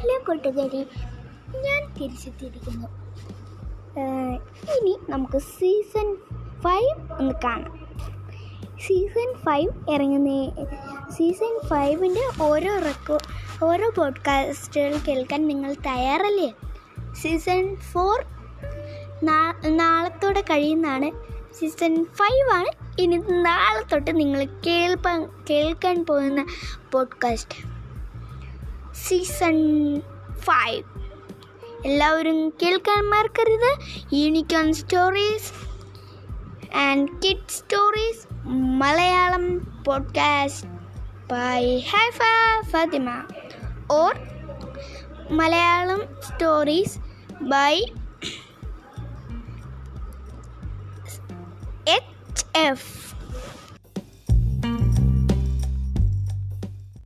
Hello കൂട്ടുകാരി ഞാൻ തിരിച്ചെത്തിയിരിക്കുന്നു. ഇനി നമുക്ക് സീസൺ ഫൈവ് ഒന്ന് കാണാം. സീസൺ ഫൈവ് ഇറങ്ങുന്ന സീസൺ ഫൈവിന്റെ ഓരോ റെക്കോ ഓരോ പോഡ്കാസ്റ്റുകൾ കേൾക്കാൻ നിങ്ങൾ തയ്യാറല്ലേ? സീസൺ ഫോർ നാളത്തോടെ കഴിയുന്നതാണ്. സീസൺ ഫൈവ് ആണ് ഇനി നാളെ തൊട്ട് നിങ്ങൾ കേൾപ്പാൻ കേൾക്കാൻ പോകുന്ന പോഡ്കാസ്റ്റ് സീസൺ ഫൈവ് എല്ലാവരും കേൾക്കാൻ മറക്കരുത് unicorn stories and kid stories Malayalam podcast by Haifa Fathima or Malayalam stories by H F